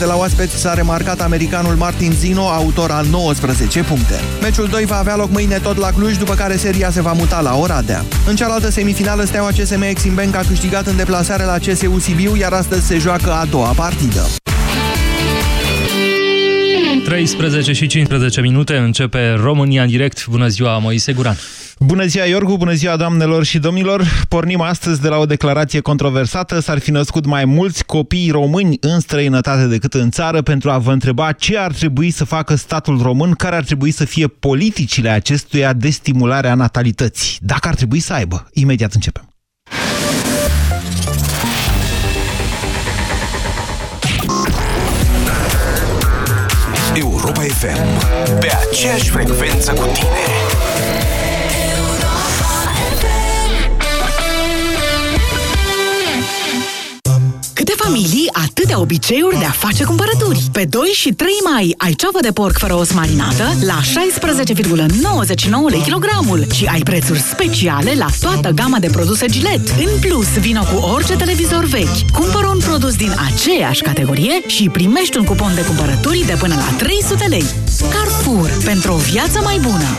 De la oaspeți s-a remarcat americanul Martin Zino, autor al 19 puncte. Meciul 2 va avea loc mâine tot la Cluj, după care seria se va muta la Oradea. În cealaltă semifinală, Steaua CSM Exim Bank a câștigat în deplasare la CSU Sibiu, iar astăzi se joacă a doua partidă. 13 și 15 minute începe România în direct. Bună ziua, Moise Guran. Bună ziua, Iorgu, bună ziua, doamnelor și domnilor! Pornim astăzi de la o declarație controversată. S-ar fi născut mai mulți copii români în străinătate decât în țară pentru a vă întreba ce ar trebui să facă statul român, care ar trebui să fie politicile acestuia de stimulare a natalității. Dacă ar trebui să aibă. Imediat începem. Europa FM. Pe aceeași frecvență cu tine. Familii, atâtea obiceiuri de a face cumpărături. Pe 2 și 3 mai ai ceapă de porc fără os marinată la 16,99 lei kilogramul și ai prețuri speciale la toată gama de produse Gillette. În plus, vino cu orice televizor vechi. Cumpără un produs din aceeași categorie și primești un cupon de cumpărături de până la 300 lei. Carrefour. Pentru o viață mai bună.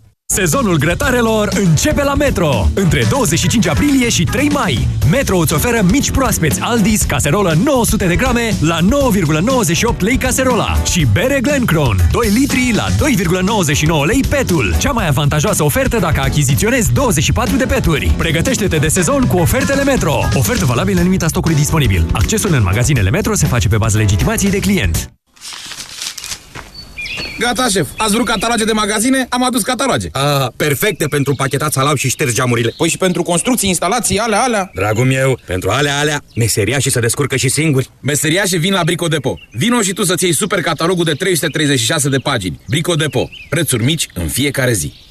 Sezonul grătarelor începe la Metro! Între 25 aprilie și 3 mai. Metro îți oferă mici proaspeți Aldis, caserolă 900 de grame la 9,98 lei caserola și bere Glencron, 2 litri la 2,99 lei petul. Cea mai avantajoasă ofertă dacă achiziționezi 24 de peturi. Pregătește-te de sezon cu ofertele Metro. Ofertă valabilă în limita stocului disponibil. Accesul în magazinele Metro se face pe bază legitimației de client. Gata, șef. Ați vrut cataloge de magazine? Am adus cataloge. Ah, perfecte pentru pachetat salam și ștergi geamurile. Păi și pentru construcții, instalații, alea, alea. Dragul meu, pentru alea, alea, meseria și să descurcă și singuri. Meseria și vin la Brico Depo. Vino și tu să-ți iei super catalogul de 336 de pagini. Brico Depo. Prețuri mici în fiecare zi.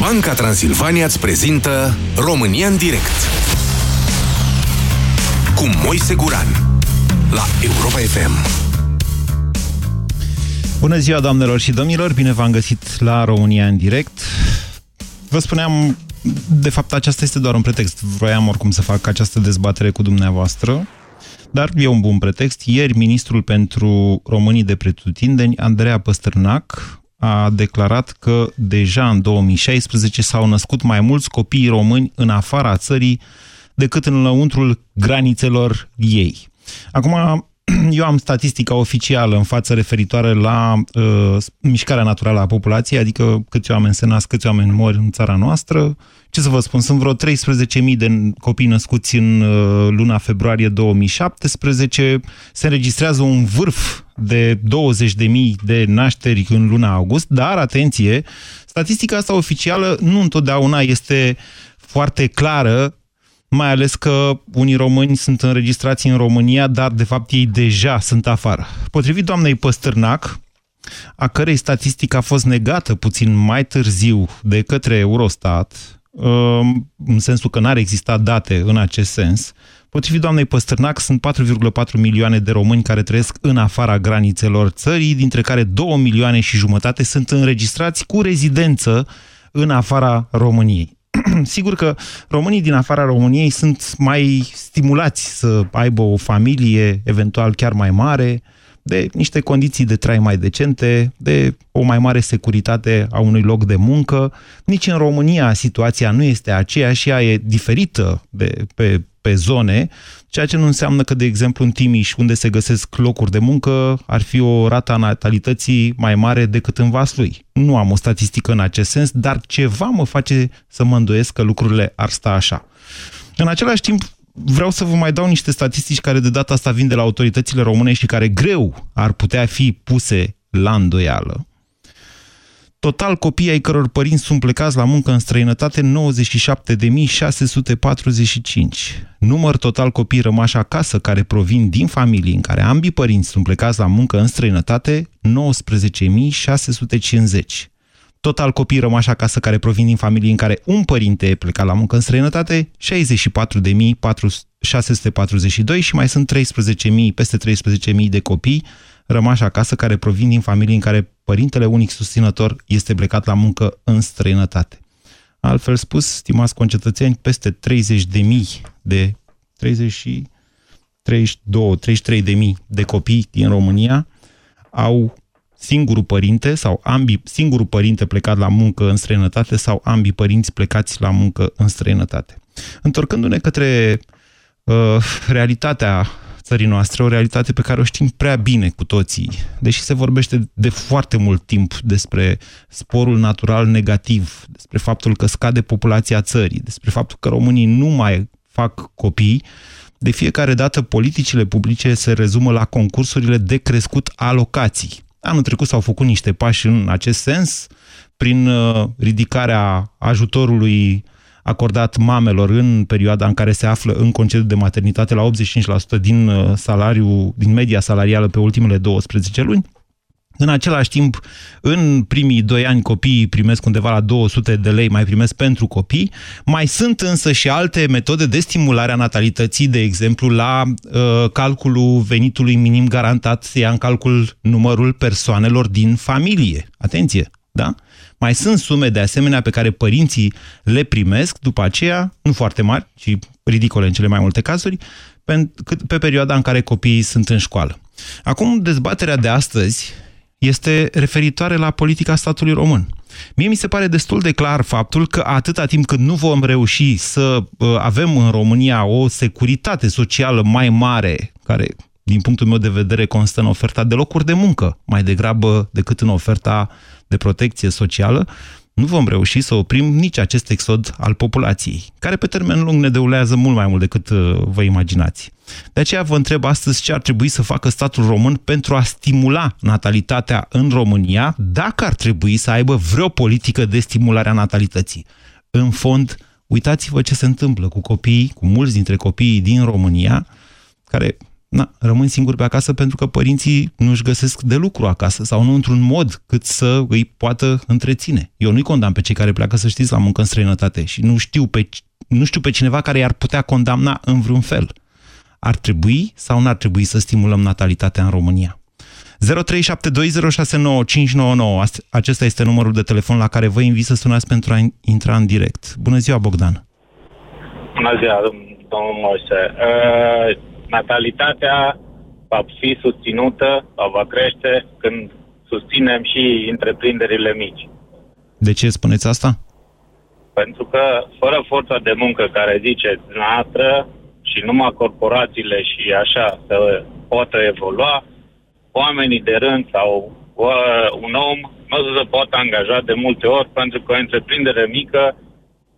Banca Transilvania îți prezintă România în direct cu Moise Guran la Europa FM. Bună ziua, doamnelor și domnilor! Bine v-am găsit la România în direct. Vă spuneam, de fapt, aceasta este doar un pretext. Vroiam oricum să fac această dezbatere cu dumneavoastră, dar e un bun pretext. Ieri, ministrul pentru românii de pretutindeni, Andreea Păstrânac, a declarat că deja în 2016 s-au născut mai mulți copii români în afara țării decât în lăuntrul granițelor ei. Acum, eu am statistica oficială în față referitoare la uh, mișcarea naturală a populației, adică câți oameni se nasc, câți oameni mor în țara noastră. Ce să vă spun, sunt vreo 13.000 de copii născuți în uh, luna februarie 2017. Se înregistrează un vârf de 20.000 de nașteri în luna august, dar, atenție, statistica asta oficială nu întotdeauna este foarte clară mai ales că unii români sunt înregistrați în România, dar de fapt ei deja sunt afară. Potrivit doamnei Păstârnac, a cărei statistică a fost negată puțin mai târziu de către Eurostat, um, în sensul că n-ar exista date în acest sens, Potrivit doamnei Păstârnac, sunt 4,4 milioane de români care trăiesc în afara granițelor țării, dintre care 2 milioane și jumătate sunt înregistrați cu rezidență în afara României. Sigur că românii din afara României sunt mai stimulați să aibă o familie, eventual chiar mai mare, de niște condiții de trai mai decente, de o mai mare securitate a unui loc de muncă. Nici în România situația nu este aceeași, ea e diferită de pe pe zone, ceea ce nu înseamnă că, de exemplu, în Timiș, unde se găsesc locuri de muncă, ar fi o rată a natalității mai mare decât în Vaslui. Nu am o statistică în acest sens, dar ceva mă face să mă îndoiesc că lucrurile ar sta așa. În același timp, vreau să vă mai dau niște statistici care de data asta vin de la autoritățile române și care greu ar putea fi puse la îndoială. Total, copiii ai căror părinți sunt plecați la muncă în străinătate, 97.645. Număr total copii rămași acasă care provin din familii în care ambii părinți sunt plecați la muncă în străinătate, 19.650. Total copii rămași acasă care provin din familii în care un părinte e plecat la muncă în străinătate, 64.642 și mai sunt 13.000, peste 13.000 de copii rămași acasă care provin din familii în care părintele unic susținător este plecat la muncă în străinătate. Altfel spus, stimați concetățeni, peste 30 de mii de 30 32, 33 de mii de copii din România au singurul părinte sau ambii, singurul părinte plecat la muncă în străinătate sau ambii părinți plecați la muncă în străinătate. Întorcându-ne către uh, realitatea țării noastre, o realitate pe care o știm prea bine cu toții, deși se vorbește de foarte mult timp despre sporul natural negativ, despre faptul că scade populația țării, despre faptul că românii nu mai fac copii, de fiecare dată politicile publice se rezumă la concursurile de crescut alocații. Anul trecut s-au făcut niște pași în acest sens, prin uh, ridicarea ajutorului acordat mamelor în perioada în care se află în concediu de maternitate la 85% din uh, salariu, din media salarială pe ultimele 12 luni. În același timp, în primii doi ani copiii primesc undeva la 200 de lei, mai primesc pentru copii. Mai sunt însă și alte metode de stimulare a natalității, de exemplu, la uh, calculul venitului minim garantat, se ia în calcul numărul persoanelor din familie. Atenție! Da? Mai sunt sume de asemenea pe care părinții le primesc după aceea, nu foarte mari, ci ridicole în cele mai multe cazuri, pe, pe perioada în care copiii sunt în școală. Acum, dezbaterea de astăzi este referitoare la politica statului român. Mie mi se pare destul de clar faptul că atâta timp cât nu vom reuși să uh, avem în România o securitate socială mai mare, care din punctul meu de vedere constă în oferta de locuri de muncă, mai degrabă decât în oferta de protecție socială, nu vom reuși să oprim nici acest exod al populației, care pe termen lung ne deulează mult mai mult decât uh, vă imaginați. De aceea vă întreb astăzi ce ar trebui să facă statul român pentru a stimula natalitatea în România, dacă ar trebui să aibă vreo politică de stimulare a natalității. În fond, uitați-vă ce se întâmplă cu copiii, cu mulți dintre copiii din România, care na, rămân singuri pe acasă pentru că părinții nu își găsesc de lucru acasă sau nu într-un mod cât să îi poată întreține. Eu nu-i condamn pe cei care pleacă, să știți, la muncă în străinătate și nu știu pe, nu știu pe cineva care i-ar putea condamna în vreun fel. Ar trebui sau n-ar trebui să stimulăm natalitatea în România? 0372069599. Acesta este numărul de telefon la care vă invit să sunați pentru a intra în direct. Bună ziua, Bogdan! Bună ziua, domnul Moise. Uh natalitatea va fi susținută sau va crește când susținem și întreprinderile mici. De ce spuneți asta? Pentru că fără forța de muncă care ziceți noastră și numai corporațiile și așa să poată evolua, oamenii de rând sau un om nu se poate angaja de multe ori pentru că o întreprindere mică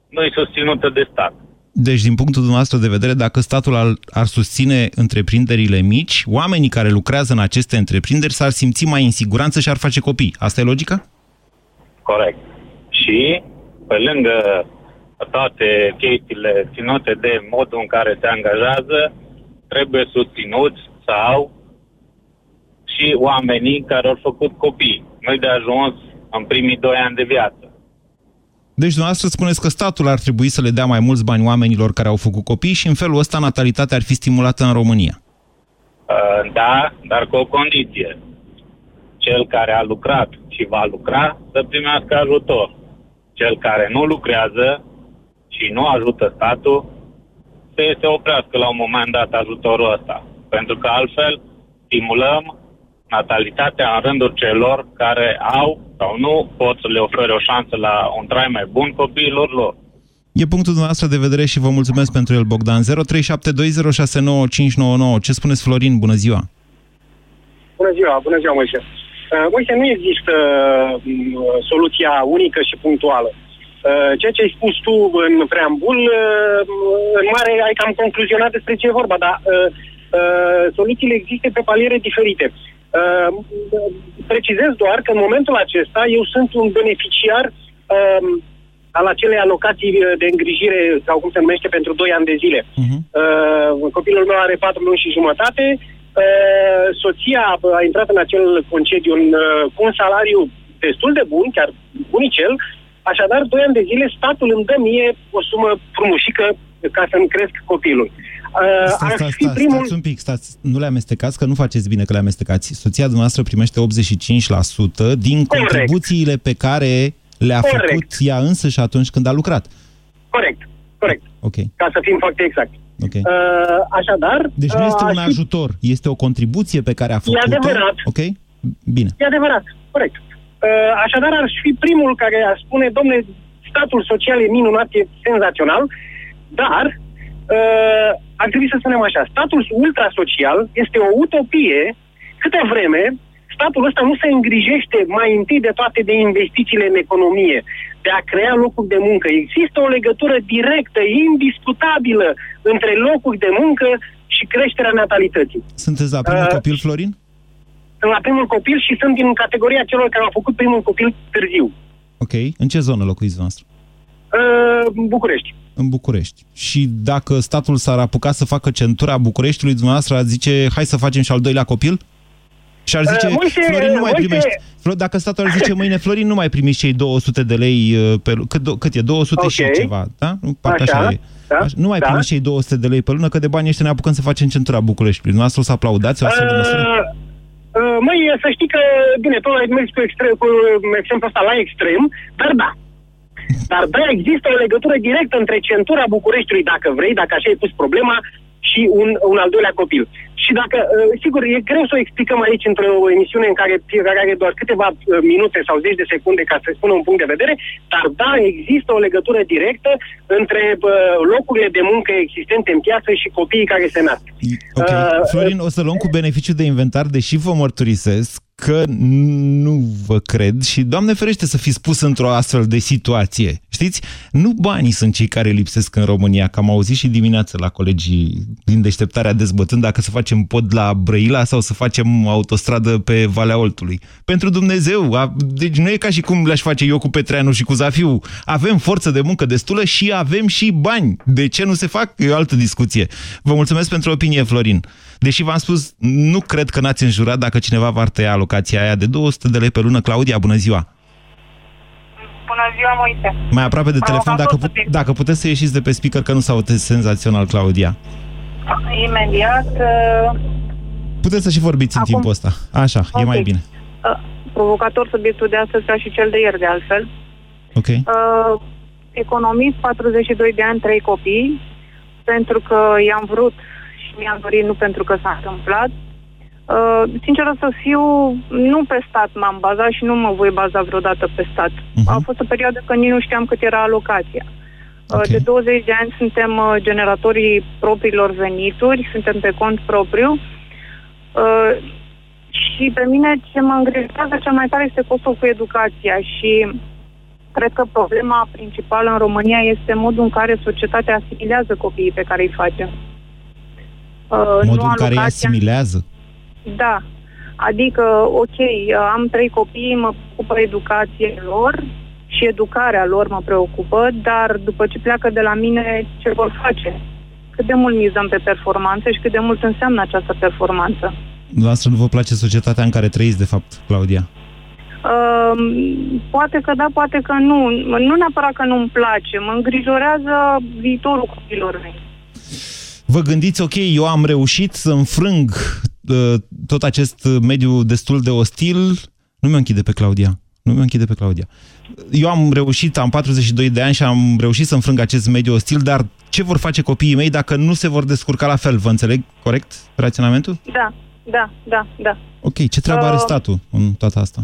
nu e susținută de stat. Deci, din punctul dumneavoastră de vedere, dacă statul ar, ar susține întreprinderile mici, oamenii care lucrează în aceste întreprinderi s-ar simți mai în siguranță și ar face copii. Asta e logica? Corect. Și, pe lângă toate chestiile ținute de modul în care se angajează, trebuie susținuți sau și oamenii care au făcut copii. Nu de ajuns în primii doi ani de viață. Deci dumneavoastră spuneți că statul ar trebui să le dea mai mulți bani oamenilor care au făcut copii și în felul ăsta natalitatea ar fi stimulată în România. Uh, da, dar cu o condiție. Cel care a lucrat și va lucra să primească ajutor. Cel care nu lucrează și nu ajută statul să se oprească la un moment dat ajutorul ăsta. Pentru că altfel stimulăm natalitatea în rândul celor care au sau nu pot să le ofere o șansă la un trai mai bun copiilor lor. E punctul dumneavoastră de vedere și vă mulțumesc pentru el, Bogdan. 0372069599. Ce spuneți, Florin? Bună ziua! Bună ziua, bună ziua, Moise. Uh, Moise, nu există uh, soluția unică și punctuală. Uh, ceea ce ai spus tu în preambul, uh, în mare ai cam concluzionat despre ce e vorba, dar uh, uh, soluțiile există pe paliere diferite. Uh, precizez doar că în momentul acesta eu sunt un beneficiar uh, al acelei alocații de îngrijire, sau cum se numește, pentru 2 ani de zile. Uh-huh. Uh, copilul meu are 4 luni și jumătate, uh, soția a intrat în acel concediu în, uh, cu un salariu destul de bun, chiar bunicel, așadar 2 ani de zile statul îmi dă mie o sumă frumușică ca să-mi cresc copilul. Uh, Sta, ar sta, fi sta, primul... stați un pic, stați, nu le amestecați, că nu faceți bine că le amestecați. Soția dumneavoastră primește 85% din contribuțiile pe care le-a Corect. făcut ea însă și atunci când a lucrat. Corect, corect. Ok, Ca să fim foarte exact. ok. Uh, așadar... Deci nu este uh, un aș fi- ajutor, este o contribuție pe care a făcut-o. adevărat. Ok? Bine. E adevărat, corect. Uh, așadar, ar fi primul care ar spune, domne, statul social e minunat, e senzațional, dar uh, ar trebui să spunem așa, statul ultrasocial este o utopie câte vreme statul ăsta nu se îngrijește mai întâi de toate de investițiile în economie, de a crea locuri de muncă. Există o legătură directă, indiscutabilă, între locuri de muncă și creșterea natalității. Sunteți la primul Uh, copil, Florin? Sunt la primul copil și sunt din categoria celor care au făcut primul copil târziu. Ok. În ce zonă locuiți dumneavoastră? Uh, București. În București. Și dacă statul s-ar apuca să facă centura Bucureștiului, dumneavoastră ar zice, hai să facem și al doilea copil? Și ar zice, Uh, Moise, Florin, nu mai Moise- primești. Flo- Dacă statul ar zice mâine, Florin, nu mai primiți cei 200 de lei uh, pe lună. Cât, do- cât e? 200 și Ok. ceva, da? Nu, Parcă așa, Așa, e. da, Așa, nu mai da. primiți cei 200 de lei pe lună, că de bani ăștia ne apucăm să facem centura Bucureștiului. Dumneavoastră o să aplaudați o astfel de măsură? Uh, uh, măi, să știi că, bine, tu ai mers cu, extrem, cu exemplul ăsta la extrem, dar da. Dar da, există o legătură directă între centura Bucureștiului, dacă vrei, dacă așa ai pus problema, și un, un al doilea copil. Și dacă, uh, sigur, e greu să o explicăm aici într-o emisiune în care fiecare are doar câteva uh, minute sau zeci de secunde ca să spună un punct de vedere, dar da, există o legătură directă între uh, locurile de muncă existente în piață și copiii care se nasc. Ok. Uh, Florin, o să luăm cu beneficiu de inventar, deși vă mărturisesc că nu vă cred și, Doamne ferește, să fiți pus într-o astfel de situație. Știți? Nu banii sunt cei care lipsesc în România, că am auzit și dimineața la colegii din deșteptarea dezbătând dacă să facem pod la Brăila sau să facem autostradă pe Valea Oltului. Pentru Dumnezeu, a, deci nu e ca și cum le-aș face eu cu Petreanu și cu Zafiu. Avem forță de muncă destulă și avem și bani. De ce nu se fac? E o altă discuție. Vă mulțumesc pentru opinie, Florin. Deși v-am spus, nu cred că n-ați înjurat dacă cineva v-ar tăia alocația aia de 200 de lei pe lună. Claudia, bună ziua! Bună ziua, Moise. Mai aproape de telefon, dacă, Provocator pu- subiect. dacă puteți să ieșiți de pe speaker, că nu s-au senzațional, Claudia. Imediat, uh, Puteți să și vorbiți în Acum- timpul ăsta. Așa, e Ok. mai bine. uh, provocator subiectul de astăzi ca și cel de ieri, de altfel. Ok? Uh, economist, 42 de ani, 3 copii, pentru că i-am vrut și mi-am dorit, nu pentru că s-a întâmplat. Uh, sinceră să fiu, nu pe stat m-am bazat și nu mă voi baza vreodată pe stat. A fost o perioadă când nici nu știam cât era alocația. Uh, Ok. De 20 de ani suntem uh, generatorii propriilor venituri, suntem pe cont propriu. Uh, și pe mine ce mă îngrijorează cel mai tare este costul cu educația și cred că problema principală în România este modul în care societatea asimilează copiii pe care îi face. Uh, Modul nu în care îi alocația- asimilează. Da. Adică, ok, am trei copii, mă preocupă educația lor și educarea lor mă preocupă, dar după ce pleacă de la mine, ce vor face? Cât de mult mizăm pe performanță și cât de mult înseamnă această performanță? Dumneavoastră nu vă place societatea în care trăiți, de fapt, Claudia? Uh, poate că da, poate că nu. Nu neapărat că nu-mi place, mă îngrijorează viitorul copilor mei. Vă gândiți, ok, eu am reușit să înfrâng uh, tot acest mediu destul de ostil. Nu mi-o închide pe Claudia. Nu mi-o închide pe Claudia. Eu am reușit, am 42 de ani și am reușit să înfrâng acest mediu ostil, dar ce vor face copiii mei dacă nu se vor descurca la fel? Vă înțeleg corect raționamentul? Da, da, da, da. Ok, ce treabă are Uh, statul în toată asta?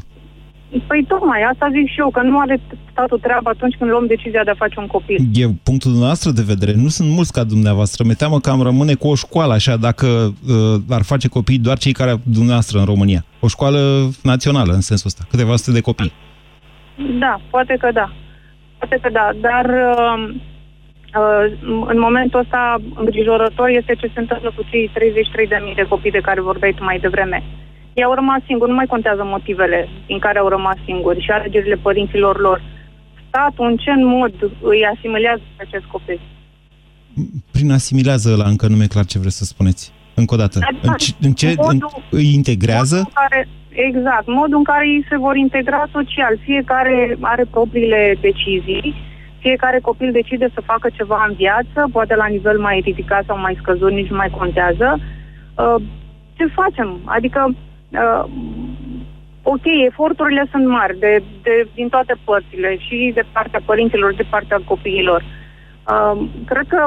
Păi tocmai, asta zic și eu, că nu are statul treabă atunci când luăm decizia de a face un copil. E punctul dumneavoastră de vedere. Nu sunt mulți ca dumneavoastră. Mi teamă că am rămâne cu o școală, așa, dacă uh, ar face copii doar cei care dumneavoastră în România. O școală națională, în sensul ăsta. Câteva sute de copii. Da, poate că da. Poate că da, dar uh, uh, în momentul ăsta îngrijorător este ce se întâmplă cu cei 33.000 de copii de care vorbeai tu mai devreme. Ei au rămas singuri, nu mai contează motivele din care au rămas singuri și alegerile părinților lor. Statul în ce mod îi asimilează pe acest copil? Prin asimilează la încă nu e clar ce vreți să spuneți. Încă o dată. În ce, în ce Modul- în, îi integrează? Modul în care, exact, modul în care ei se vor integra social. Fiecare are propriile decizii, fiecare copil decide să facă ceva în viață, poate la nivel mai ridicat sau mai scăzut, nici nu mai contează. Uh, ce facem? Adică, uh, ok, eforturile sunt mari de, de, din toate părțile, și de partea părinților, și de partea copiilor. Uh, cred că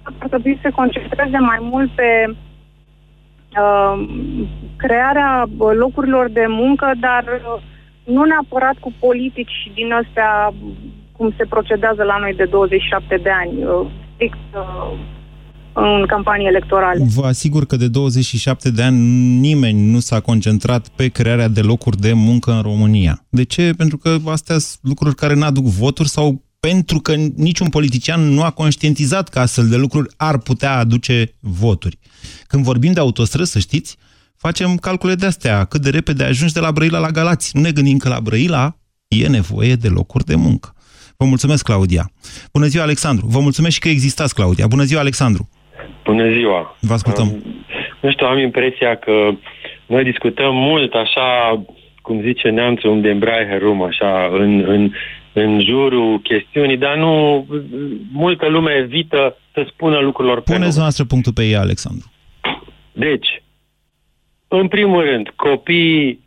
statul ar trebui să se concentreze mai mult pe uh, crearea bă, locurilor de muncă, dar uh, nu neapărat cu politici din astea cum se procedează la noi de 27 de ani, uh, strict uh, în campanii electorale. Vă asigur că de 27 de ani nimeni nu s-a concentrat pe crearea de locuri de muncă în România. De ce? Pentru că astea sunt lucruri care nu aduc voturi sau pentru că niciun politician nu a conștientizat că astfel de lucruri ar putea aduce voturi. Când vorbim de autostrăzi, să știți, facem calcule de astea, cât de repede ajungi de la Brăila la Galați. Nu ne gândim că la Brăila e nevoie de locuri de muncă. Vă mulțumesc, Claudia. Bună ziua, Alexandru. Vă mulțumesc și că existați, Claudia. Bună ziua, Alexandru. Bună ziua! Vă ascultăm. Um, nu știu, am impresia că noi discutăm mult așa, cum zice neamțul, unde îmbraie rum, așa, în, în, în jurul chestiunii, dar nu, multă lume evită să spună lucrurilor pe Puneți nume. noastră punctul pe ea, Alexandru. Deci, în primul rând, copiii,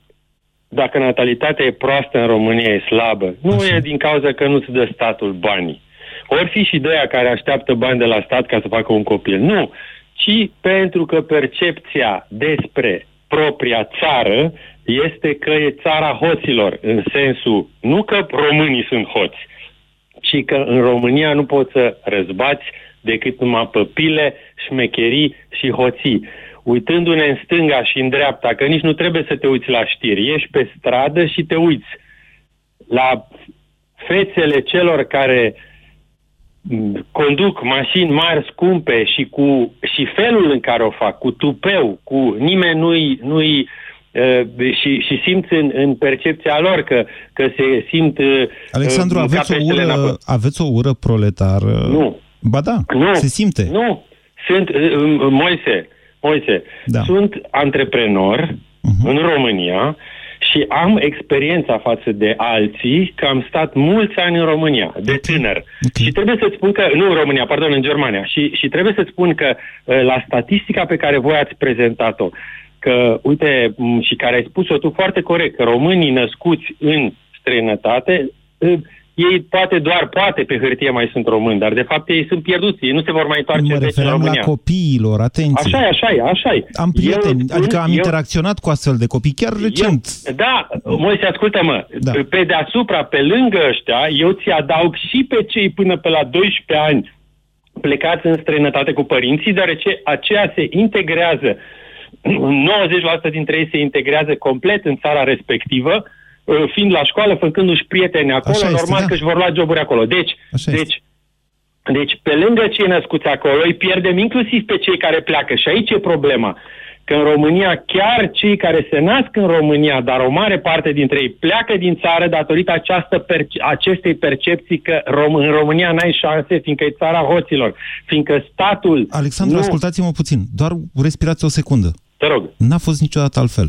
dacă natalitatea e proastă în România, e slabă, nu Așa. e din cauza că nu se dă statul banii. Ori fi și de aia care așteaptă bani de la stat ca să facă un copil. Nu, ci pentru că percepția despre propria țară este că e țara hoților, în sensul, nu că românii sunt hoți, ci că în România nu poți să răzbați decât numai pe pile, șmecherii și hoții. Uitându-ne în stânga și în dreapta, că nici nu trebuie să te uiți la știri, ieși pe stradă și te uiți la fețele celor care m, conduc mașini mari, scumpe și cu și felul în care o fac, cu tupeu, cu nimeni nu-i, nu-i uh, și, și simți în, în percepția lor că, că se simt uh, Alexandru, uh, aveți o, capetele în apă. ură, aveți o ură proletară? Nu. Ba da, Nu. se simte. Nu. Sunt, uh, uh, Moise, Moise, Da. sunt antreprenor Mhm. în România și am experiența față de alții că am stat mulți ani în România, de Ok. tânăr. Ok. Și trebuie să-ți spun că, nu în România, pardon, în Germania. Și, și trebuie să-ți spun că uh, la statistica pe care voi ați prezentat-o, că, uite, m, și care ai spus-o tu foarte corect, că românii născuți în străinătate, uh, ei poate doar, poate pe hârtie mai sunt români, dar de fapt ei sunt pierduți, ei nu se vor mai întoarce Mă deci, în referam România. la copiilor, atenție. Așa e, așa e, așa e. Am prieteni, Eu- adică am eu- interacționat cu astfel de copii chiar recent. Eu, da, Moise, ascultă-mă. Da. Pe deasupra, pe lângă ăștia, eu ți adaug și pe cei până pe la 12 ani plecați în străinătate cu părinții, deoarece aceea se integrează, 90% dintre ei se integrează complet în țara respectivă, uh, fiind la școală, făcându-și prieteni acolo, Așa este, normal da. că își vor lua joburi acolo. Deci, Așa este. deci deci, pe lângă cei născuți acolo, îi pierdem inclusiv pe cei care pleacă. Și aici e problema. Că în România, chiar cei care se nasc în România, dar o mare parte dintre ei pleacă din țară datorită această perce- acestei percepții că rom- în România n-ai șanse, fiindcă e țara hoților, fiindcă statul... Alexandru, nu... ascultați-mă puțin. Doar respirați o secundă. Te rog. N-a fost niciodată altfel.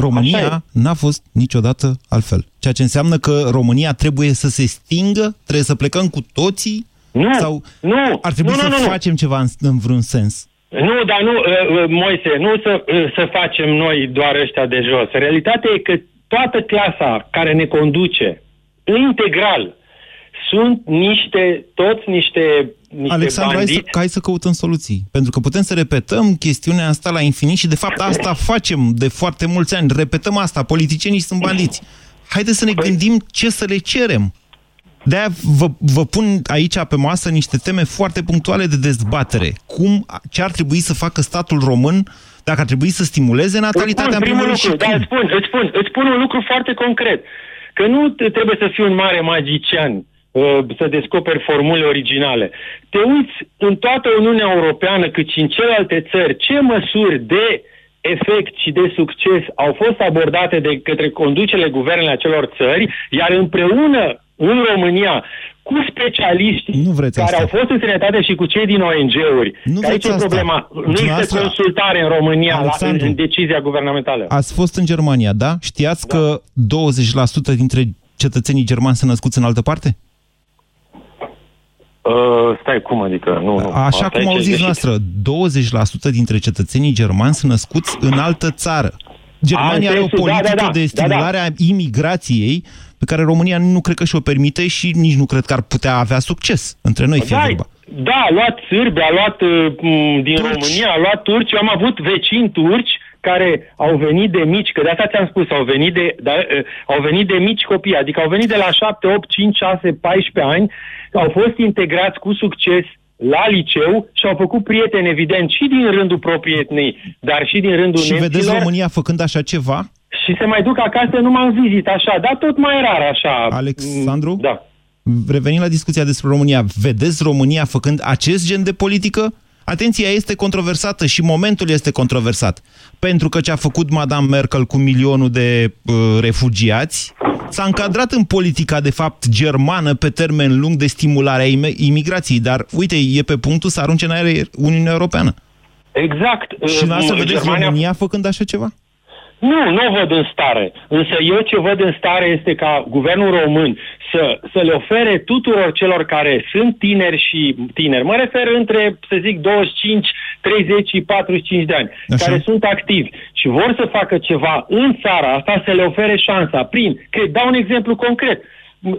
Așa România n-a fost niciodată altfel. Ceea ce înseamnă că România trebuie să se stingă, trebuie să plecăm cu toții Nu, sau nu, ar trebui nu, să nu, nu, nu. facem ceva în, în vreun sens. Nu, dar nu, uh, uh, Moise, nu să, uh, să facem noi doar ăștia de jos. Realitatea e că toată clasa care ne conduce, integral, sunt niște, toți niște, niște Alexandru, hai să, bandiți. hai să căutăm soluții. Pentru că putem să repetăm chestiunea asta la infinit și de fapt asta facem de foarte mulți ani. Repetăm asta, politicienii sunt bandiți. haideți să ne Păi- gândim ce să le cerem. De-aia vă, vă pun aici pe masă niște teme foarte punctuale de dezbatere. Cum, ce ar trebui să facă statul român dacă ar trebui să stimuleze natalitatea în primul rând și lucru, dar cum? îți spun, îți, spun, îți spun un lucru foarte concret. Că nu te- trebuie să fii un mare magician uh, să descoperi formule originale. Te uiți în toată Uniunea Europeană, cât și în celelalte țări, ce măsuri de efect și de succes au fost abordate de către conducerile guvernele acelor țări, iar împreună în România cu specialiștii Nu vreți care asta. au fost în sănătate și cu cei din ONG-uri. Nu Că aici vreți e asta. problema. Nu există Dumneavoastră- consultare în România la, în, Alexandru. în decizia guvernamentală. Ați fost în Germania, da? Știați că 20% dintre cetățenii germani sunt născuți în altă parte? Uh, stai, cum adică? Nu, nu. Așa Asta cum e auziți greșit. noastră, 20% dintre cetățenii germani sunt născuți în altă țară. Germania A, în are o sensul, da, politică da, da, de da, stimulare a imigrației pe care România nu cred că și-o permite și nici nu cred că ar putea avea succes. Între noi fie Da, vorba. da, a luat sârbi, a luat uh, m, din Turci. România, a luat turci. Eu am avut vecini turci care au venit de mici, că de asta ți-am spus, au venit de, da, uh, au venit de mici copii, adică au venit de la 7, 8, 5, 6, 14 ani, au fost integrați cu succes la liceu și au făcut prieteni, evident, și din rândul propriei etnii, dar și din rândul Și vedeți nemților. România făcând așa ceva? Și se mai duc acasă numai în vizit, așa, dar tot mai rar, așa. Alexandru? Da. Revenind la discuția despre România, vedeți România făcând acest gen de politică? Atenția este controversată și momentul este controversat. Pentru că ce a făcut Madame Merkel cu milionul de uh, refugiați s-a încadrat în politica, de fapt, germană pe termen lung de stimulare a imi- imigrației. Dar, uite, e pe punctul să arunce în aer Uniunea Europeană. Exact. Și Uh, să vedeți Germania- România făcând așa ceva? Nu, nu o văd în stare. Însă eu ce văd în stare este ca guvernul român să, să le ofere tuturor celor care sunt tineri și tineri, mă refer între, să zic, 25, 30 și 45 de ani, Așa. care sunt activi și vor să facă ceva în țara asta, să le ofere șansa prin, că dau un exemplu concret,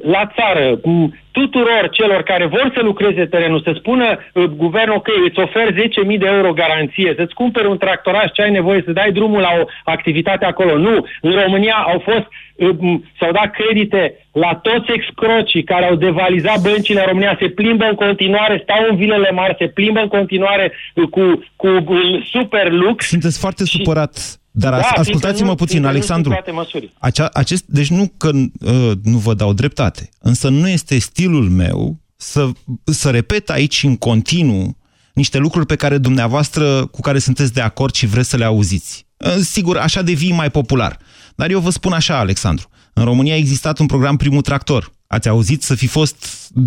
la țară, m, tuturor celor care vor să lucreze terenul, să spună uh, guvernul, ok, îți ofer 10.000 de euro garanție, să-ți cumperi un tractoraș ce ai nevoie, să dai drumul la o activitate acolo. Nu, în România au fost, uh, m, s-au dat credite la toți excrocii care au devalizat băncile în România, se plimbă în continuare, stau în vilele mari, se plimbă în continuare uh, cu, cu uh, super lux. Sunteți foarte supărat. Dar Da, as- fiindcă ascultați-mă nu- puțin, fiindcă nu Alexandru. sunt toate măsuri. Acea, acest, deci nu că uh, nu vă dau dreptate, însă nu este stilul meu să, să repet aici în continuu niște lucruri pe care dumneavoastră, cu care sunteți de acord și vreți să le auziți. Uh, Sigur, așa devii mai popular. Dar eu vă spun așa, Alexandru. În România a existat un program Primul Tractor. Ați auzit să fi fost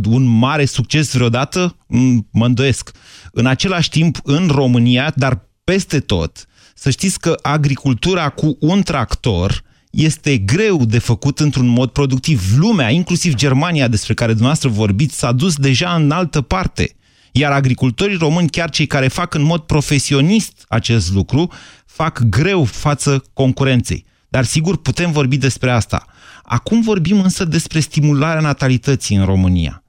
un mare succes vreodată? Mm, Mă îndoiesc. În același timp, în România, dar peste tot, să știți că agricultura cu un tractor este greu de făcut într-un mod productiv. Lumea, inclusiv Germania, despre care dumneavoastră vorbiți, s-a dus deja în altă parte. Iar agricultorii români, chiar cei care fac în mod profesionist acest lucru, fac greu față concurenței. Dar sigur putem vorbi despre asta. Acum vorbim însă despre stimularea natalității în România.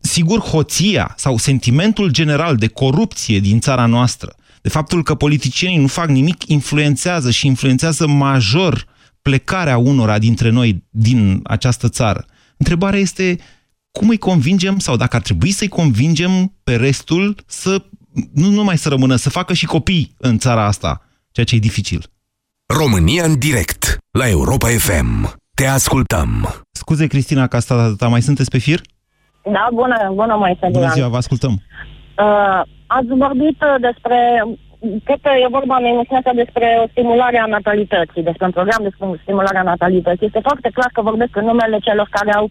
Sigur, hoția sau sentimentul general de corupție din țara noastră, de faptul că politicienii nu fac nimic, influențează și influențează major plecarea unora dintre noi din această țară. Întrebarea este cum îi convingem sau dacă ar trebui să-i convingem pe restul să nu numai să rămână, să facă și copii în țara asta, ceea ce e dificil. România în direct la Europa FM. Te ascultăm. Scuze, Cristina, că asta ta mai sunteți pe fir? Da, bună, bună mai Bună ziua, vă ascultăm. Uh, ați vorbit uh, despre, cred că e vorba în emisiunea asta despre o stimulare a natalității, despre un program de stim- stimulare a natalității. Este foarte clar că vorbesc în numele celor care au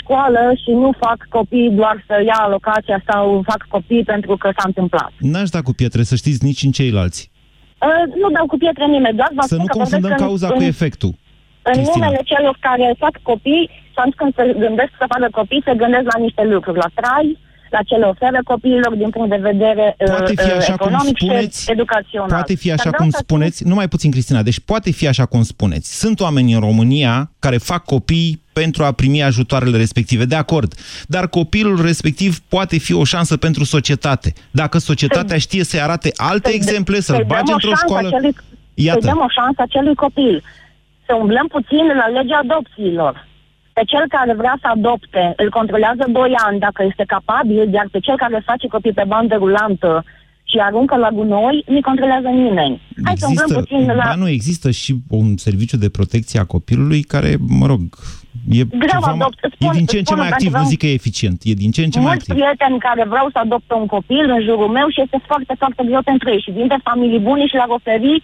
școală și nu fac copii doar să ia alocația sau fac copii pentru că s-a întâmplat. N-aș da cu pietre, să știți, nici în ceilalți. Uh, nu dau cu pietre nimeni, doar vă Să spun nu că vorbesc confundăm în, cauza în, cu efectul. în Cristina. numele celor care fac copii și atunci când se gândesc să facă copii, se gândesc la niște lucruri, la trai, la ce le oferă copiilor din punct de vedere Poate uh, fi uh, așa cum economic spuneți, și educațional. Poate fi Dar așa vreau cum să spuneți, numai puțin, Cristina, deci poate fi așa cum spuneți. Sunt oameni în România care fac copii pentru a primi ajutoarele respective, de acord. Dar copilul respectiv poate fi o șansă pentru societate. Dacă societatea știe să-i arate alte exemple, să-l să-i dăm bage o într-o șansă școală... Acelui, Iată. Să-i dăm o șansă acelui copil. să umblăm puțin la legea adopțiilor. Pe cel care vrea să adopte îl controlează 2 ani dacă este capabil, iar pe cel care face copii pe bandă rulantă și aruncă la gunoi, nu controlează nimeni. Hai să umblăm Există, puțin la... ba nu, există și un serviciu de protecție a copilului care, mă rog, e, Greu ceva, mai- adopt. e Spun- din ce în ce spun mai pentru activ, că nu vreau- zic că e eficient, e din ce în ce mai Mulți activ. prieteni care vreau să adopte un copil în jurul meu și este foarte, foarte greu pentru ei și vin de familii bune și le-ar oferi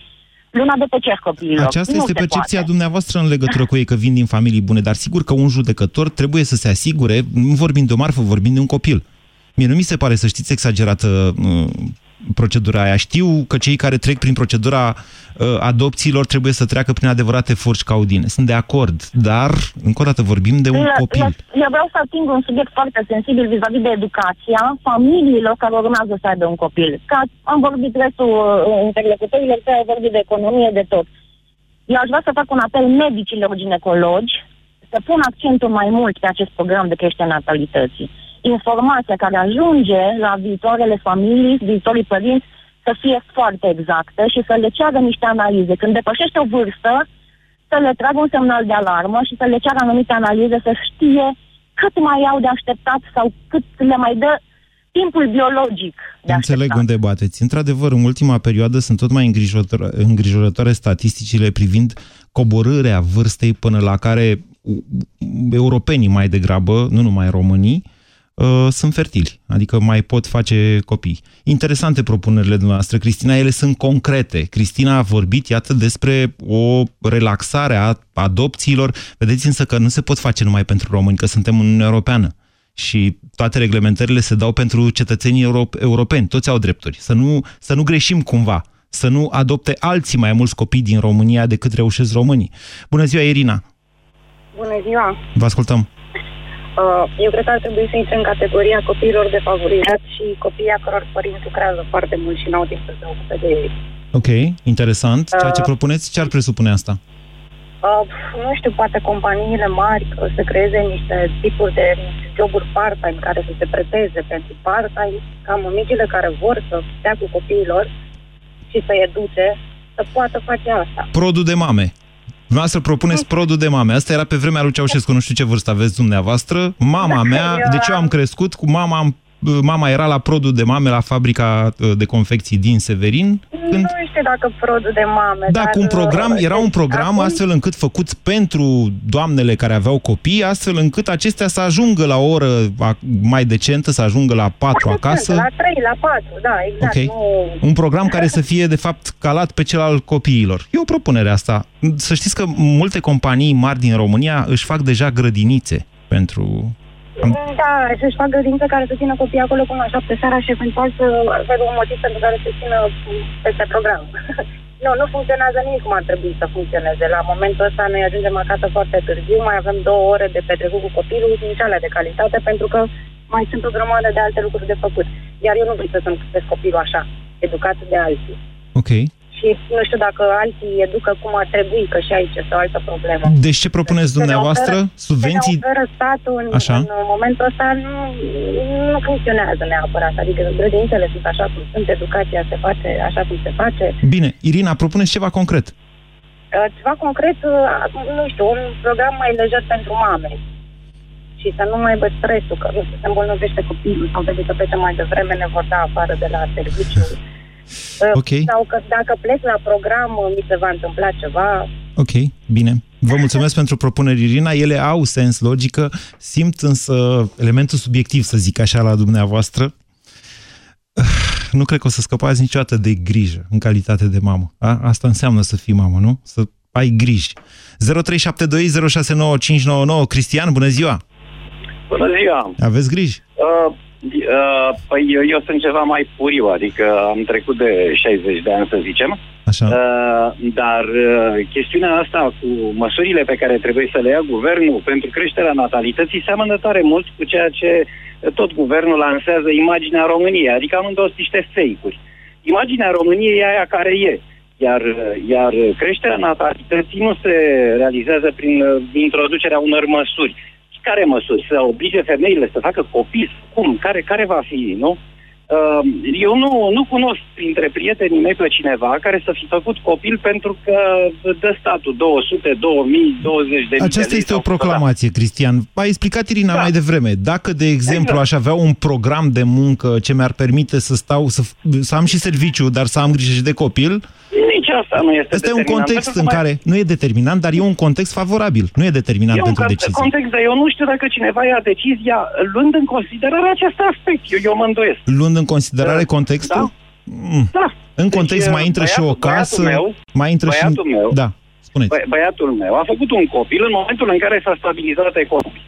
luna de pe cer copiilor. Aceasta nu este se percepția poate. dumneavoastră în legătură cu ei că vin din familii bune, dar sigur că un judecător trebuie să se asigure, nu vorbim de o marfă, vorbim de un copil. Mie nu mi se pare, să știți, exagerată uh, procedura aia. Știu că cei care trec prin procedura uh, adopțiilor trebuie să treacă prin adevărate furci caudine. Sunt de acord, dar, încă o dată, vorbim de un Le- copil. le- Eu vreau să ating un subiect foarte sensibil vis-a-vis de educația familiilor care urmează să aibă un copil. Ca am vorbit restul uh, interlocutorilor, care au vorbit de economie, de tot. Eu aș vrea să fac un apel medicilor ginecologi să pun accentul mai mult pe acest program de creștere a natalității. Informația care ajunge la viitoarele familii, viitorii părinți, să fie foarte exactă și să le ceară niște analize. Când depășește o vârstă, să le tragă un semnal de alarmă și să le ceară anumite analize, să știe cât mai au de așteptat sau cât le mai dă timpul biologic de Înțeleg așteptat. unde bateți. Într-adevăr, în ultima perioadă sunt tot mai îngrijorătoare, îngrijorătoare statisticile privind coborârea vârstei până la care u- europenii mai degrabă, nu numai românii, uh, sunt fertili, adică mai pot face copii. Interesante propunerile dumneavoastră, Cristina, ele sunt concrete. Cristina a vorbit, iată, despre o relaxare a adopțiilor. Vedeți însă că nu se pot face numai pentru români, că suntem în Uniunea Europeană și toate reglementările se dau pentru cetățenii euro- europeni, toți au drepturi. Să nu, să nu greșim cumva, să nu adopte alții mai mulți copii din România decât reușesc românii. Bună ziua, Irina! Bună ziua! Vă ascultăm! Uh, Eu cred că ar trebui să intre în categoria copiilor defavorizați și copiii a căror părinți lucrează foarte mult și n-au timp să se ocupe de ei. Ok, interesant. Ceea ce Uh. propuneți, ce ar presupune asta? Uh, nu știu, poate companiile mari uh, să creeze niște tipuri de joburi part-time care să se preteze pentru part-time, ca mămicile care vor să stea cu copiilor și să educe, să poată face asta. Produl de mame. Dumneavoastră propuneți produl de mame. Asta era pe vremea lui Ceaușescu, nu știu ce vârstă aveți dumneavoastră. Mama mea, eu deci eu am crescut cu mama, am- mama era la produl de mame la fabrica uh, de confecții din Severin. Când Nu știu dacă produl de mame, Da, dar... cu un program, uh, era un deci program acum- astfel încât făcut pentru doamnele care aveau copii, astfel încât acestea să ajungă la o oră a- mai decentă, să ajungă la 4 acasă. La 3, la 4, da, exact. Ok. Nu... Un program care să fie, de fapt, calat pe cel al copiilor. E o propunere asta. Să știți că multe companii mari din România își fac deja grădinițe pentru... Da, să-și facă grădință care să țină copiii acolo până la 7 seara și eventual să aibă un motiv pentru care să țină peste program. nu, nu funcționează nimic cum ar trebui să funcționeze. La momentul ăsta noi ajungem acasă foarte târziu, mai avem două ore de petrecut cu copilul, nici alea de calitate, pentru că mai sunt o grămadă de alte lucruri de făcut. Iar eu nu vreau să să-mi cresc copilul așa, educat de alții. Ok. Și nu știu dacă alții educă cum ar trebui, că și aici este o altă problemă. Deci ce propuneți dumneavoastră? Se ne oferă- Subvenții... Se ne oferă statul în, Așa. în momentul ăsta nu, nu funcționează neapărat. Adică grădinițele sunt așa cum sunt, educația se face așa cum se face. Bine, Irina, propuneți ceva concret. Uh, Ceva concret, uh, nu știu, un program mai lejer pentru mame. Și să nu mai aibă stresul, că nu știu, se îmbolnăvește copilul sau trebuie să plece mai devreme, ne vor da afară de la serviciu. Uh, Ok. Sau că dacă plec la program, uh, mi se va întâmpla ceva. Ok, bine. Vă mulțumesc pentru propuneri, Irina. Ele au sens, logică. Simt însă elementul subiectiv, să zic așa, la dumneavoastră. Nu cred că o să scăpați niciodată de grijă în calitate de mamă. A? Asta înseamnă să fii mamă, nu? Să ai griji. 0372069599 Cristian, bună ziua! Bună ziua! Aveți griji? Uh, uh, păi eu, eu sunt ceva mai puriu, adică am trecut de 60 de ani, să zicem. Așa. Uh, dar uh, chestiunea asta cu măsurile pe care trebuie să le ia guvernul pentru creșterea natalității seamănă tare mult cu ceea ce tot guvernul lansează imaginea României, adică amândouă sunt niște fake-uri. Imaginea României e aia care e. Iar, iar creșterea natalității nu se realizează prin uh, introducerea unor măsuri. Care măsuri? Să oblige femeile să facă copii? Cum? Care, care va fi, nu? Uh, eu nu, nu cunosc printre prietenii mei pe cineva care să fi făcut copil pentru că dă statul 200, 2000, 20 de mii Aceasta de lei este o sau- proclamație, Cristian. A explicat Irina mai devreme. Dacă, de exemplu, Exact. aș avea un program de muncă ce mi-ar permite să stau, să, să am și serviciu, dar să am grijă și de copil, Nici asta nu este Ăsta e un determinant, context pentru în că mai- care nu e determinant, dar e un context favorabil. Nu e determinant E un pentru con- decizie. context, dar eu nu știu dacă cineva ia decizia luând în considerare acest aspect. Eu, eu mă îndoiesc. Luând în considerare contextul? Mm. Da. În context Deci, mai intră și o băiatul- casă, băiatul meu- mai intră și... băiatul meu- Da, spuneți. Bă, băiatul meu a făcut un copil în momentul în care s-a stabilizat economic.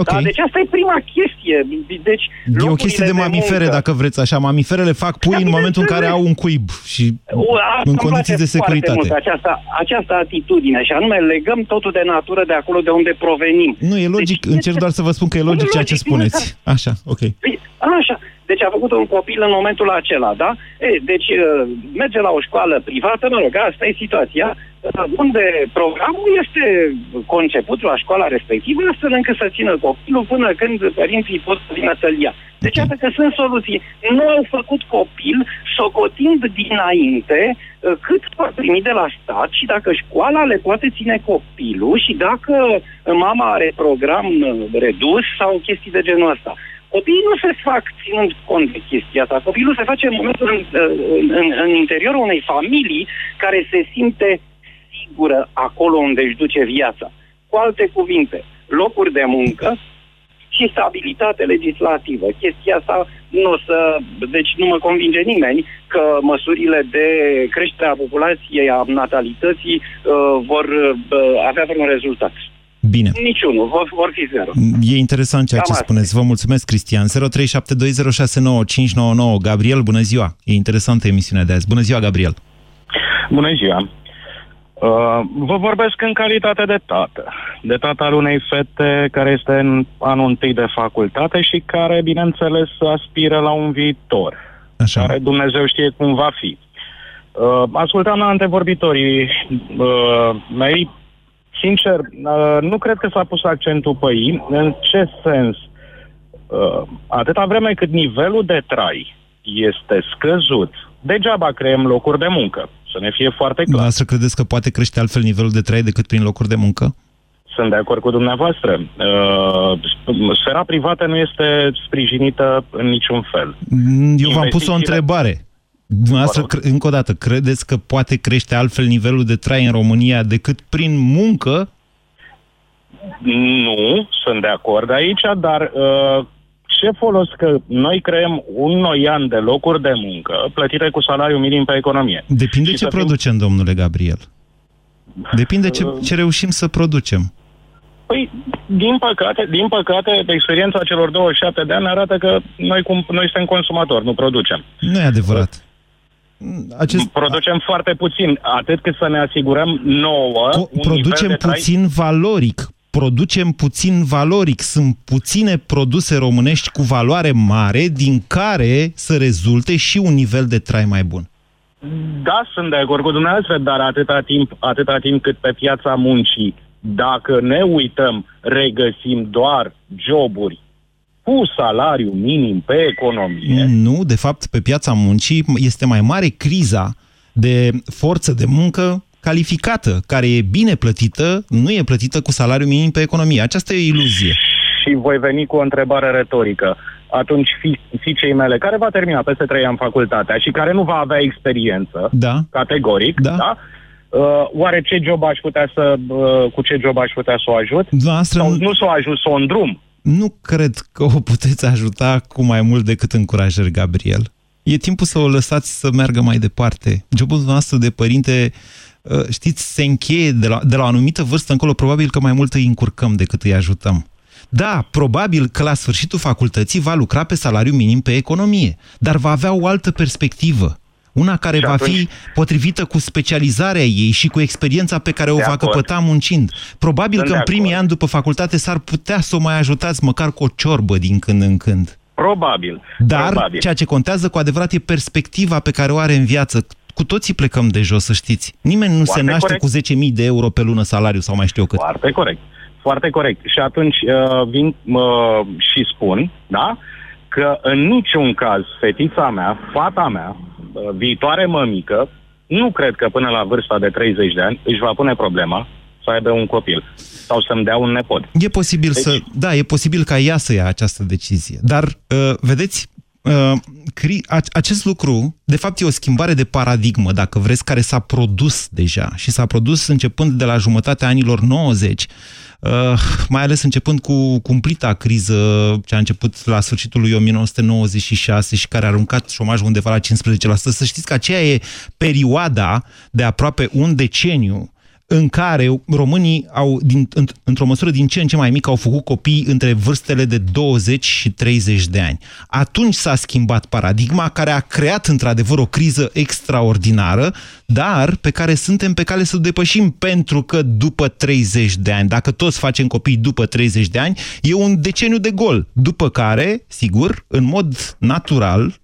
Ok. Da, deci asta e prima chestie. Deci, E o chestie de mamifere, dacă vreți așa. Mamiferele fac pui în momentul în care au un cuib și O, asta în îmi condiții place de foarte securitate. Mult, această, această atitudine și anume legăm totul de natură de acolo de unde provenim. Nu, e logic. Deci, Încerc doar să vă spun că e logic ceea ce spuneți. Așa, ok. Păi, Așa. Deci a făcut un copil în momentul acela, da? E, deci uh, merge la o școală privată, mă rog, asta e situația, uh, unde programul este conceput la școala respectivă astfel încât să țină copilul până când părinții pot să vină să-l ia. Deci iată că sunt soluții. Nu au făcut copil socotind dinainte uh, cât va primi de la stat și dacă școala le poate ține copilul și dacă mama are program uh, redus sau chestii de genul ăsta. Copiii nu se fac ținând cont de chestia asta. Copilul se face în momentul în, în, în, în interiorul unei familii care se simte sigură acolo unde își duce viața. Cu alte cuvinte, locuri de muncă și stabilitate legislativă. Chestia asta nu o să... Deci nu mă convinge nimeni că măsurile de creștere a populației, a natalității uh, vor uh, avea vreun rezultat. Bine. Niciunul, vor, vor fi zero. E interesant ceea Cam ce asta. spuneți. Vă mulțumesc, Cristian. 0372069599. Gabriel, bună ziua. E interesantă emisiunea de azi. Bună ziua, Gabriel. Bună ziua! Uh, vă vorbesc în calitate de tată. De tată al unei fete care este în anul întâi de facultate și care, bineînțeles, aspiră la un viitor. Așa. Care Dumnezeu știe cum va fi. Uh, ascultam la antevorbitorii uh, mei. Sincer, uh, nu cred că s-a pus accentul pe ei. În ce sens? Uh, atâta vreme cât nivelul de trai este scăzut, degeaba creăm locuri de muncă. Să ne fie foarte clar. Dumneavoastră credeți că poate crește altfel nivelul de trai decât prin locuri de muncă? Sunt de acord cu dumneavoastră. Uh, sfera privată nu este sprijinită în niciun fel. Mm, Eu v-am pus o Investițiile- întrebare. Dumneavoastră, cre- încă o dată, credeți că poate crește altfel nivelul de trai în România decât prin muncă? Nu, sunt de acord aici, dar uh, ce folos că noi creăm un noian de locuri de muncă plătite cu salariu minim pe economie? Depinde Și ce să fim- producem, domnule Gabriel. Depinde ce, ce reușim să producem. Păi, din păcate, din păcate, experiența celor 27 de ani arată că noi, cum, noi suntem consumatori, nu producem. Nu e adevărat. Acest... Producem foarte puțin, atât cât să ne asigurăm nouă un nivel Producem de trai puțin valoric. Producem puțin valoric. Sunt puține produse românești cu valoare mare, din care să rezulte și un nivel de trai mai bun. Da, sunt de acord cu dumneavoastră, dar atâta timp, atâta timp cât pe piața muncii, dacă ne uităm, regăsim doar joburi cu salariu minim pe economie. Nu, de fapt, pe piața muncii este mai mare criza de forță de muncă calificată, care e bine plătită, nu e plătită cu salariu minim pe economie. Aceasta e o iluzie. Și voi veni cu o întrebare retorică. Atunci, fi, fiicei mele, care va termina peste trei ani facultatea și care nu va avea experiență, da. categoric, da? da? Uh, oare ce job aș putea să, uh, cu ce job aș putea să o ajut? Dumneavoastră Sau nu- nu să o ajut, să o îndrum? Nu cred că o puteți ajuta cu mai mult decât încurajări, Gabriel. E timpul să o lăsați să meargă mai departe. Jobul noastră de părinte, uh, știți, se încheie de la, de la o anumită vârstă încolo, probabil că mai mult îi încurcăm decât îi ajutăm. Da, probabil că la sfârșitul facultății va lucra pe salariu minim pe economie, dar va avea o altă perspectivă. Una care Și va atunci- fi potrivită cu specializarea ei și cu experiența pe care o De va acord. căpăta muncind. Probabil Sunt că în de primii ani după facultate s-ar putea să o mai ajutați măcar cu o ciorbă din când în când. Probabil. Dar probabil. ceea ce contează cu adevărat e perspectiva pe care o are în viață. Cu toții plecăm de jos, să știți. Nimeni nu Foarte se naște corect. cu 10.000 de euro pe lună salariu sau mai știu eu cât. Foarte corect. Foarte corect. Și atunci uh, vin uh, și spun, da? că în niciun caz fetița mea, fata mea, uh, viitoare mămică, nu cred că până la vârsta de 30 de ani își va pune problema să aibă un copil sau să-mi dea un nepot. E posibil deci... să... Da, e posibil ca ea să ia această decizie. Dar, uh, vedeți, uh, cri, acest lucru, de fapt, e o schimbare de paradigmă, dacă vreți, care s-a produs deja și s-a produs începând de la jumătatea anilor 90, Uh, mai ales începând cu cumplita criză ce a început la sfârșitul lui 1996 și care a aruncat șomajul undeva la 15%. Să știți că aceea e perioada de aproape un deceniu în care românii au, din, într-o măsură din ce în ce mai mică, au făcut copii între vârstele de 20 și 30 de ani. Atunci s-a schimbat paradigma care a creat într-adevăr o criză extraordinară, dar pe care suntem pe cale să o depășim pentru că după 30 de ani, dacă toți facem copii după 30 de ani, e un deceniu de gol. După care, sigur, în mod natural,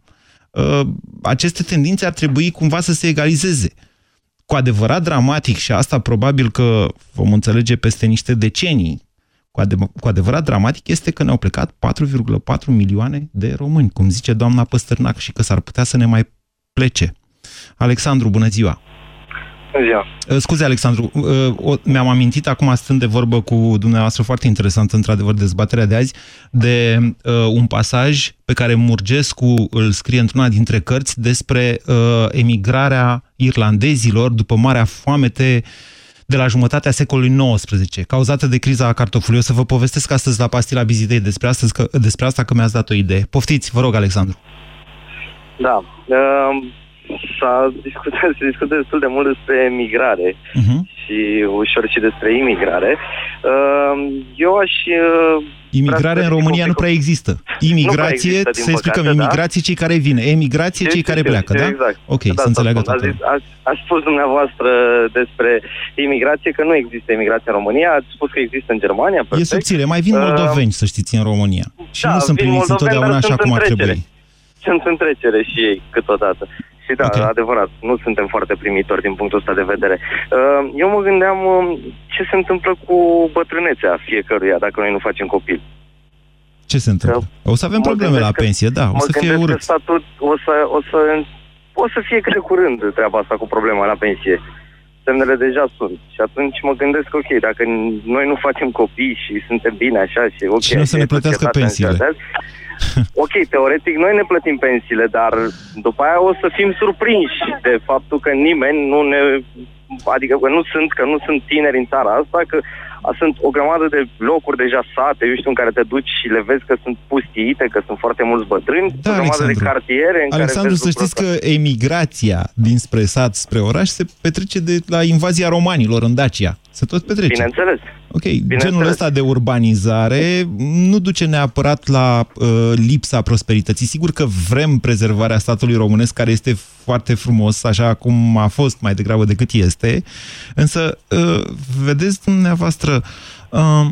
ă, aceste tendințe ar trebui cumva să se egalizeze cu adevărat dramatic, și asta probabil că vom înțelege peste niște decenii, cu, adev- cu adevărat dramatic este că ne-au plecat 4,4 milioane de români, cum zice doamna Păstărnac, și că s-ar putea să ne mai plece. Alexandru, bună ziua! Ziua. Uh, scuze, Alexandru, uh, mi-am amintit acum, stând de vorbă cu dumneavoastră, foarte interesant, într-adevăr, dezbaterea de azi, de uh, un pasaj pe care Murgescu îl scrie într-una dintre cărți despre uh, emigrarea irlandezilor după Marea Foamete de la jumătatea secolului XIX, cauzată de criza cartofului. O să vă povestesc astăzi la Pastila Bizidei despre, astăzi, că, despre asta, că mi-ați dat o idee. Poftiți, vă rog, Alexandru. Da. Uh s-a discutat, se discută destul de mult despre migrare uh-huh. și ușor și despre imigrare. Uh, eu aș... Uh, Imigrare în România nu prea există. Imigrație, există, să explicăm, păcate, imigrație da? cei care vin, emigrație cei care pleacă, da? Exact. Ok, da, să înțeleagă toată a, a, a spus dumneavoastră despre imigrație că nu există imigrație în România, ați spus că există în Germania, perfect. E subțire, mai vin moldoveni, uh, să știți, în România. Și da, nu sunt primiți întotdeauna așa cum ar trebui. Sunt în trecere și ei câteodată. Și da, okay. adevărat, nu suntem foarte primitori din punctul ăsta de vedere. Uh, eu mă gândeam um, ce se întâmplă cu bătrânețea fiecăruia dacă noi nu facem copil. Ce se întâmplă? Că o să avem probleme la pensie, da, o să fie urât. Că statut o să, o, să, o să fie de curând treaba asta cu problema la pensie. Semnele deja sunt. Și atunci mă gândesc, ok, dacă noi nu facem copii și suntem bine așa și ok... Și nu să ne plătească pensiile. ok, teoretic noi ne plătim pensiile, dar după aia o să fim surprinși de faptul că nimeni nu ne... Adică că nu sunt, că nu sunt tineri în țara asta, că sunt o grămadă de locuri deja sate, eu știu, în care te duci și le vezi că sunt pustiite, că sunt foarte mulți bătrâni, da, o grămadă Alexandru. de cartiere în Alexandru, care să știți că emigrația dinspre sat spre oraș se petrece de la invazia romanilor în Dacia. Se tot petrece. Bineînțeles. Ok, Bineînțeles. genul ăsta de urbanizare nu duce neapărat la uh, lipsa prosperității. Sigur că vrem prezervarea statului românesc, care este foarte frumos, așa cum a fost mai degrabă decât este, însă, uh, vedeți dumneavoastră, uh,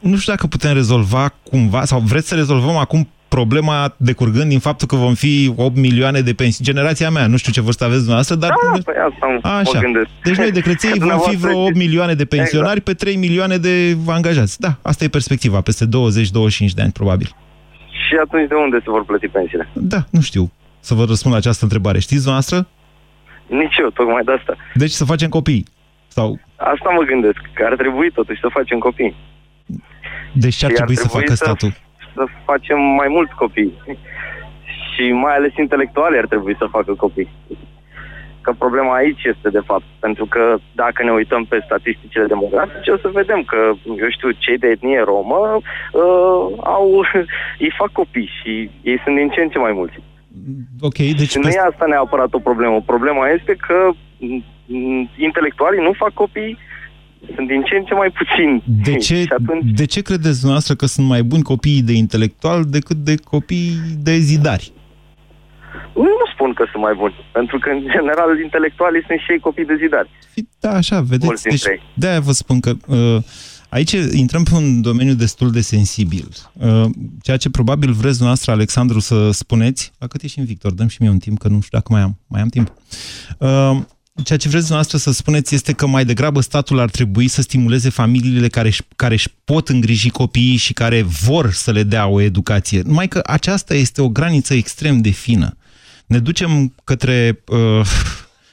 nu știu dacă putem rezolva cumva, sau vreți să rezolvăm acum problema decurgând din faptul că vom fi 8 milioane de pensii. Generația mea, nu știu ce vârstă aveți dumneavoastră, dar... Da, păi asta Așa. mă gândesc. Deci noi de creței vom fi vreo 8 milioane de pensionari exact. pe 3 milioane de angajați. Da, asta e perspectiva, peste 20-25 de ani, probabil. Și atunci de unde se vor plăti pensiile? Da, nu știu să vă răspund la această întrebare. Știți dumneavoastră? Nici eu, tocmai de asta. Deci să facem copii? Sau... Asta mă gândesc, că ar trebui totuși să facem copii. Deci ce ar trebui, trebui să facă să... statul? Să facem mai mulți copii. Și mai ales intelectuali ar trebui să facă copii. Că problema aici este, de fapt, pentru că dacă ne uităm pe statisticile demografice, o să vedem că, eu știu, cei de etnie romă uh, au, ei fac copii și ei sunt din ce în ce mai mulți. Ok, deci... Și nu e asta neapărat o problemă. Problema este că intelectualii nu fac copii, sunt din ce în ce mai puțini. De ce, atunci... de ce credeți dumneavoastră că sunt mai buni copiii de intelectual decât de copii de zidari? Nu spun că sunt mai buni, pentru că, în general, intelectualii sunt și ei copii de zidari. Da, așa, vedeți. Deci, de-aia vă spun că uh, aici intrăm pe un domeniu destul de sensibil. Uh, ceea ce probabil vreți dumneavoastră, Alexandru, să spuneți, la cât e și în Victor, dăm și mie un timp, că nu știu dacă mai am. Mai am timp. Uh, ceea ce vreți dumneavoastră să spuneți este că mai degrabă statul ar trebui să stimuleze familiile care își, care își pot îngriji copiii și care vor să le dea o educație. Numai că aceasta este o graniță extrem de fină. Ne ducem către, uh,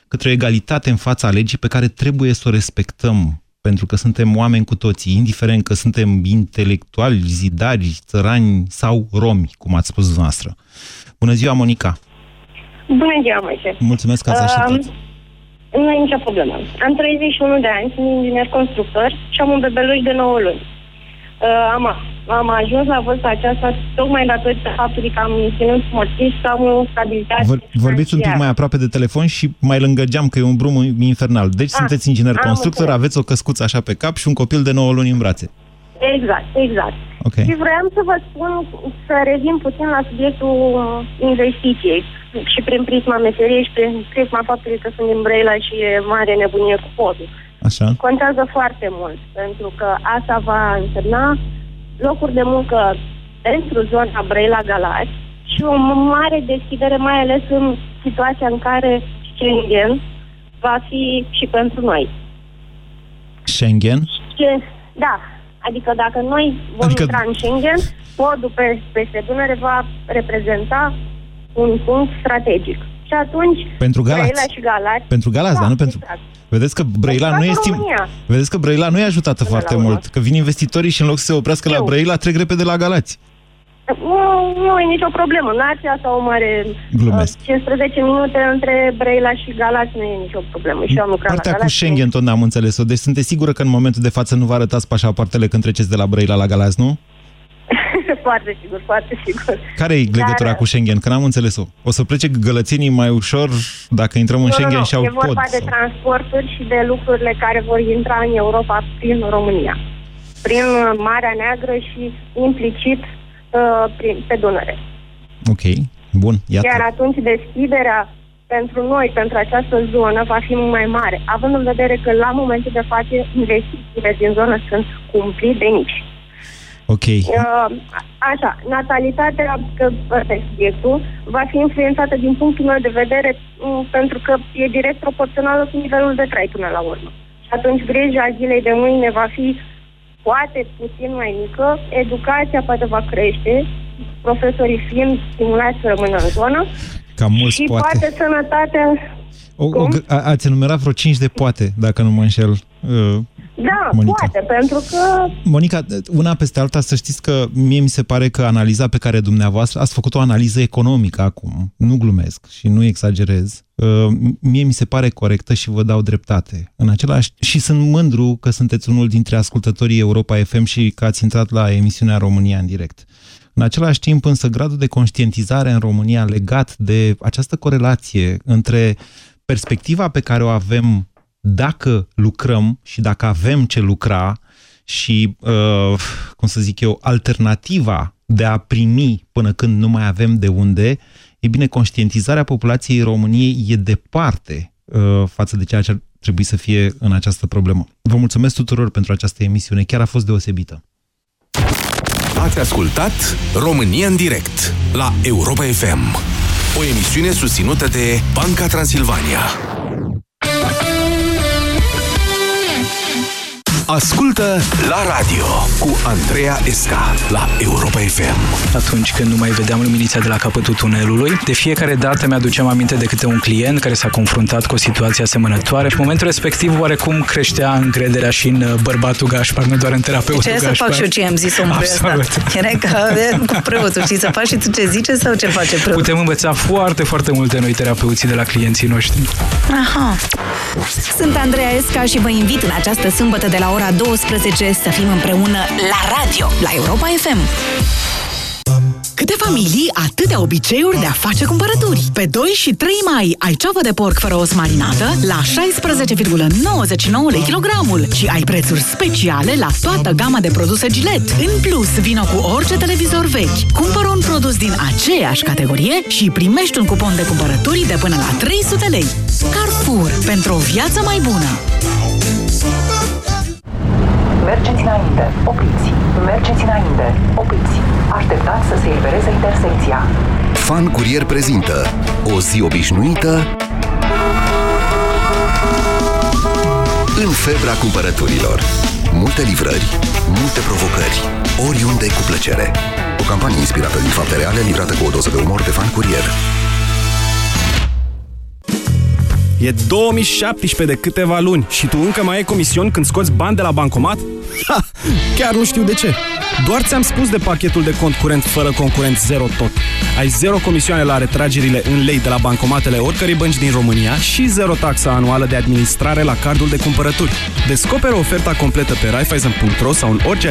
către egalitate în fața legii pe care trebuie să o respectăm pentru că suntem oameni cu toții, indiferent că suntem intelectuali, zidari, țărani sau romi, cum ați spus dumneavoastră. Bună ziua, Monica! Bună ziua, Moise! Mulțumesc că ați așteptat! Uh, nu e nicio problemă. Am 31 de ani, sunt inginer constructor și am un bebeluș de 9 luni. Uh, am, am ajuns la vârsta aceasta tocmai datorită faptului că am ținut motiv să am o stabilitate Vor, Vorbiți un pic mai aproape de telefon și mai lângă geam, că e un brum infernal. Deci ah, sunteți inginer constructor, înțeles. aveți o căscuță așa pe cap și un copil de 9 luni în brațe. Exact, exact. Okay. Și vreau să vă spun, să revin puțin la subiectul investiției și prin prisma meseriei și prin prisma faptului că sunt din Brăila și e mare nebunie cu podul. Așa. Contează foarte mult, pentru că asta va însemna locuri de muncă pentru zona Brăila-Galați și o mare deschidere, mai ales în situația în care Schengen va fi și pentru noi. Schengen? Da, Adică dacă noi vom adică... intra în Schengen, podul pe, peste Dunăre va reprezenta un punct strategic. Și atunci, pentru Galați. Brăila și Galați... Pentru Galați, da, dar nu pentru... Exact. Vedeți că Brăila nu este Vedeți că Brăila nu e ajutată Până foarte mult, că vin investitorii și în loc să se oprească Eu. la Brăila, trec repede la Galați. Nu, nu e nicio problemă. N-ar asta o mare... Glumesc. 15 minute între Brăila și Galați nu e nicio problemă. Și am lucrat Partea la cu Schengen tot n-am înțeles-o. Deci sunteți sigură că în momentul de față nu vă arătați pașapoartele când treceți de la Brăila la Galați, nu? foarte sigur, foarte sigur. Care e legătura Dar... cu Schengen? Că n-am înțeles-o. O să plece gălățenii mai ușor dacă intrăm în Schengen nu, și au e vorba pod, de sau... transporturi și de lucrurile care vor intra în Europa prin România. Prin Marea Neagră și implicit uh, prin, pe Dunăre. Ok, bun, iată. Iar atunci deschiderea pentru noi, pentru această zonă, va fi mult mai mare, având în vedere că la momentul de față investițiile din zonă sunt cumplit de mici. Ok. Uh, așa, natalitatea, că ăsta e subiectul, va fi influențată din punctul meu de vedere um, pentru că e direct proporțională cu nivelul de trai până la urmă. Și atunci grija zilei de mâine va fi poate puțin mai mică, educația poate va crește, profesorii fiind stimulați să rămână în zonă Cam mulți și poate. poate sănătatea... O, o, a, ați enumerat vreo 5 de poate, dacă nu mă înșel. Uh, da, Monica. poate, pentru că... Monica, una peste alta, să știți că mie mi se pare că analiza pe care dumneavoastră ați făcut o analiză economică acum, nu glumesc și nu exagerez, uh, mie mi se pare corectă și vă dau dreptate. În același și sunt mândru că sunteți unul dintre ascultătorii Europa FM și că ați intrat la emisiunea România în direct. În același timp, însă, gradul de conștientizare în România legat de această corelație între perspectiva pe care o avem dacă lucrăm și dacă avem ce lucra și, uh, cum să zic eu, alternativa de a primi până când nu mai avem de unde, e bine, conștientizarea populației României e departe uh, față de ceea ce ar trebui să fie în această problemă. Vă mulțumesc tuturor pentru această emisiune, chiar a fost deosebită. Ați ascultat România în direct la Europa FM, o emisiune susținută de Banca Transilvania. Ascultă la radio cu Andreea Esca la Europa FM. Atunci când nu mai vedeam luminița de la capătul tunelului, de fiecare dată mi-aduceam aminte de câte un client care s-a confruntat cu o situație asemănătoare și în momentul respectiv oarecum creștea încrederea și în uh, bărbatul Gașpar, nu doar în terapeutul ce Gașpar. Ce să fac și eu ce am zis omul ăsta? Era ca cu preotul, știi, să faci și tu ce zice sau ce face preotul? Putem învăța foarte, foarte multe noi terapeuții de la clienții noștri. Aha. Sunt Andreea Esca și vă invit în această sâmbătă de la ora 12 să fim împreună la radio, la Europa FM. Câte familii, atâtea obiceiuri de a face cumpărături. Pe 2 și 3 mai ai ceapă de porc fără os marinată la 16,99 lei kilogramul și ai prețuri speciale la toată gama de produse Gillette. În plus, vino cu orice televizor vechi. Cumpără un produs din aceeași categorie și primești un cupon de cumpărături de până la 300 lei. Carrefour. Pentru o viață mai bună. Mergeți înainte, opriți. Mergeți înainte, opriți. Așteptați să se elibereze intersecția. Fan Curier prezintă o zi obișnuită în febra cumpărăturilor. Multe livrări, multe provocări, oriunde cu plăcere. O campanie inspirată din fapte reale, livrată cu o doză de umor de fan curier. E 2017 de câteva luni și tu încă mai ai comision când scoți bani de la bancomat? Ha! Chiar nu știu de ce. Doar ți-am spus de pachetul de cont curent fără concurent zero tot. Ai zero comisioane la retragerile în lei de la bancomatele oricărei bănci din România și zero taxa anuală de administrare la cardul de cumpărături. Descoperă oferta completă pe Raiffeisen.ro sau în orice